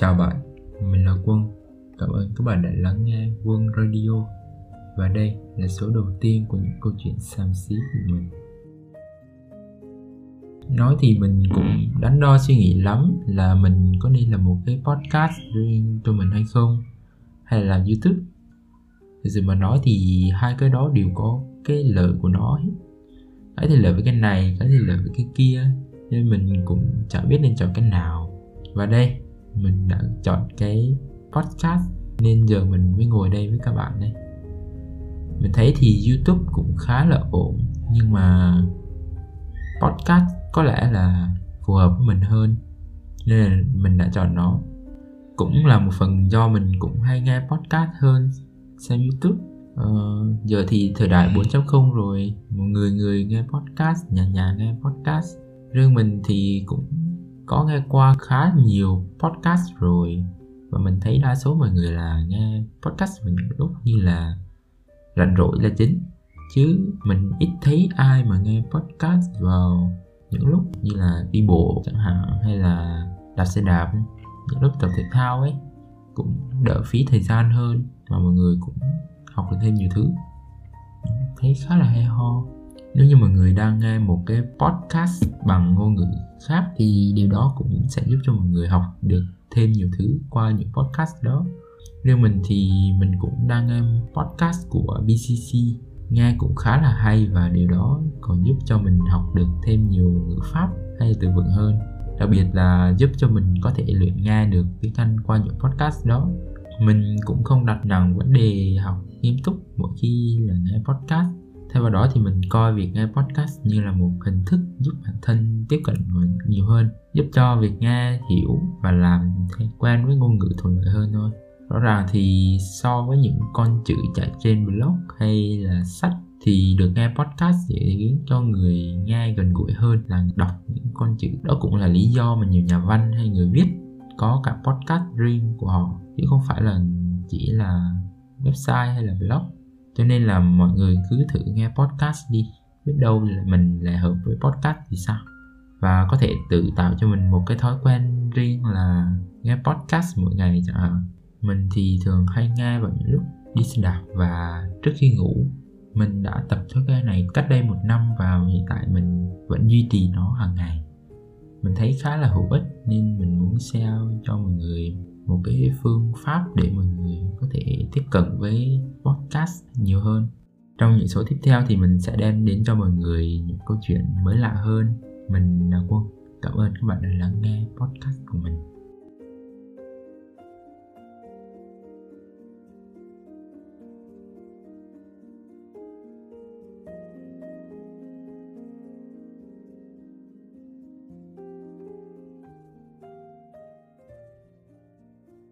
Chào bạn, mình là Quân. Cảm ơn các bạn đã lắng nghe Quân Radio. Và đây là số đầu tiên của những câu chuyện xàm xí của mình. Nói thì mình cũng đắn đo suy nghĩ lắm là mình có nên làm một cái podcast riêng cho mình hay không hay là làm YouTube. Thực sự mà nói thì hai cái đó đều có cái lợi của nó hết. Cái thì lợi với cái này, cái thì lợi với cái kia nên mình cũng chẳng biết nên chọn cái nào. Và đây, mình đã chọn cái podcast nên giờ mình mới ngồi đây với các bạn đây. Mình thấy thì youtube cũng khá là ổn nhưng mà podcast có lẽ là phù hợp với mình hơn nên là mình đã chọn nó. Cũng là một phần do mình cũng hay nghe podcast hơn xem youtube. Ờ, giờ thì thời đại 4.0 rồi một người người nghe podcast nhà nhà nghe podcast. Riêng mình thì cũng có nghe qua khá nhiều podcast rồi. Và mình thấy đa số mọi người là nghe podcast vào những lúc như là rảnh rỗi là chính. Chứ mình ít thấy ai mà nghe podcast vào những lúc như là đi bộ chẳng hạn, hay là đạp xe đạp, những lúc tập thể thao ấy, cũng đỡ phí thời gian hơn mà mọi người cũng học được thêm nhiều thứ. Thấy khá là hay ho nếu như mọi người đang nghe một cái podcast bằng ngôn ngữ khác thì điều đó cũng sẽ giúp cho mọi người học được thêm nhiều thứ qua những podcast đó. Riêng mình thì mình cũng đang nghe podcast của BCC nghe cũng khá là hay và điều đó còn giúp cho mình học được thêm nhiều ngữ pháp hay từ vựng hơn. Đặc biệt là giúp cho mình có thể luyện nghe được tiếng Anh qua những podcast đó. Mình cũng không đặt nặng vấn đề học nghiêm túc mỗi khi là nghe podcast thay vào đó thì mình coi việc nghe podcast như là một hình thức giúp bản thân tiếp cận người nhiều hơn, giúp cho việc nghe, hiểu và làm quen với ngôn ngữ thuận lợi hơn thôi. Rõ ràng thì so với những con chữ chạy trên blog hay là sách thì được nghe podcast sẽ khiến cho người nghe gần gũi hơn là đọc những con chữ. Đó cũng là lý do mà nhiều nhà văn hay người viết có cả podcast riêng của họ, chứ không phải là chỉ là website hay là blog cho nên là mọi người cứ thử nghe podcast đi. Biết đâu là mình lại hợp với podcast thì sao? Và có thể tự tạo cho mình một cái thói quen riêng là nghe podcast mỗi ngày. Chẳng hạn mình thì thường hay nghe vào những lúc đi xe đạp và trước khi ngủ, mình đã tập thói quen này cách đây một năm và hiện tại mình vẫn duy trì nó hàng ngày. Mình thấy khá là hữu ích nên mình muốn share cho mọi người một cái phương pháp để mọi người có thể tiếp cận với podcast nhiều hơn. Trong những số tiếp theo thì mình sẽ đem đến cho mọi người những câu chuyện mới lạ hơn. Mình là quân. Cảm ơn các bạn đã lắng nghe podcast của mình.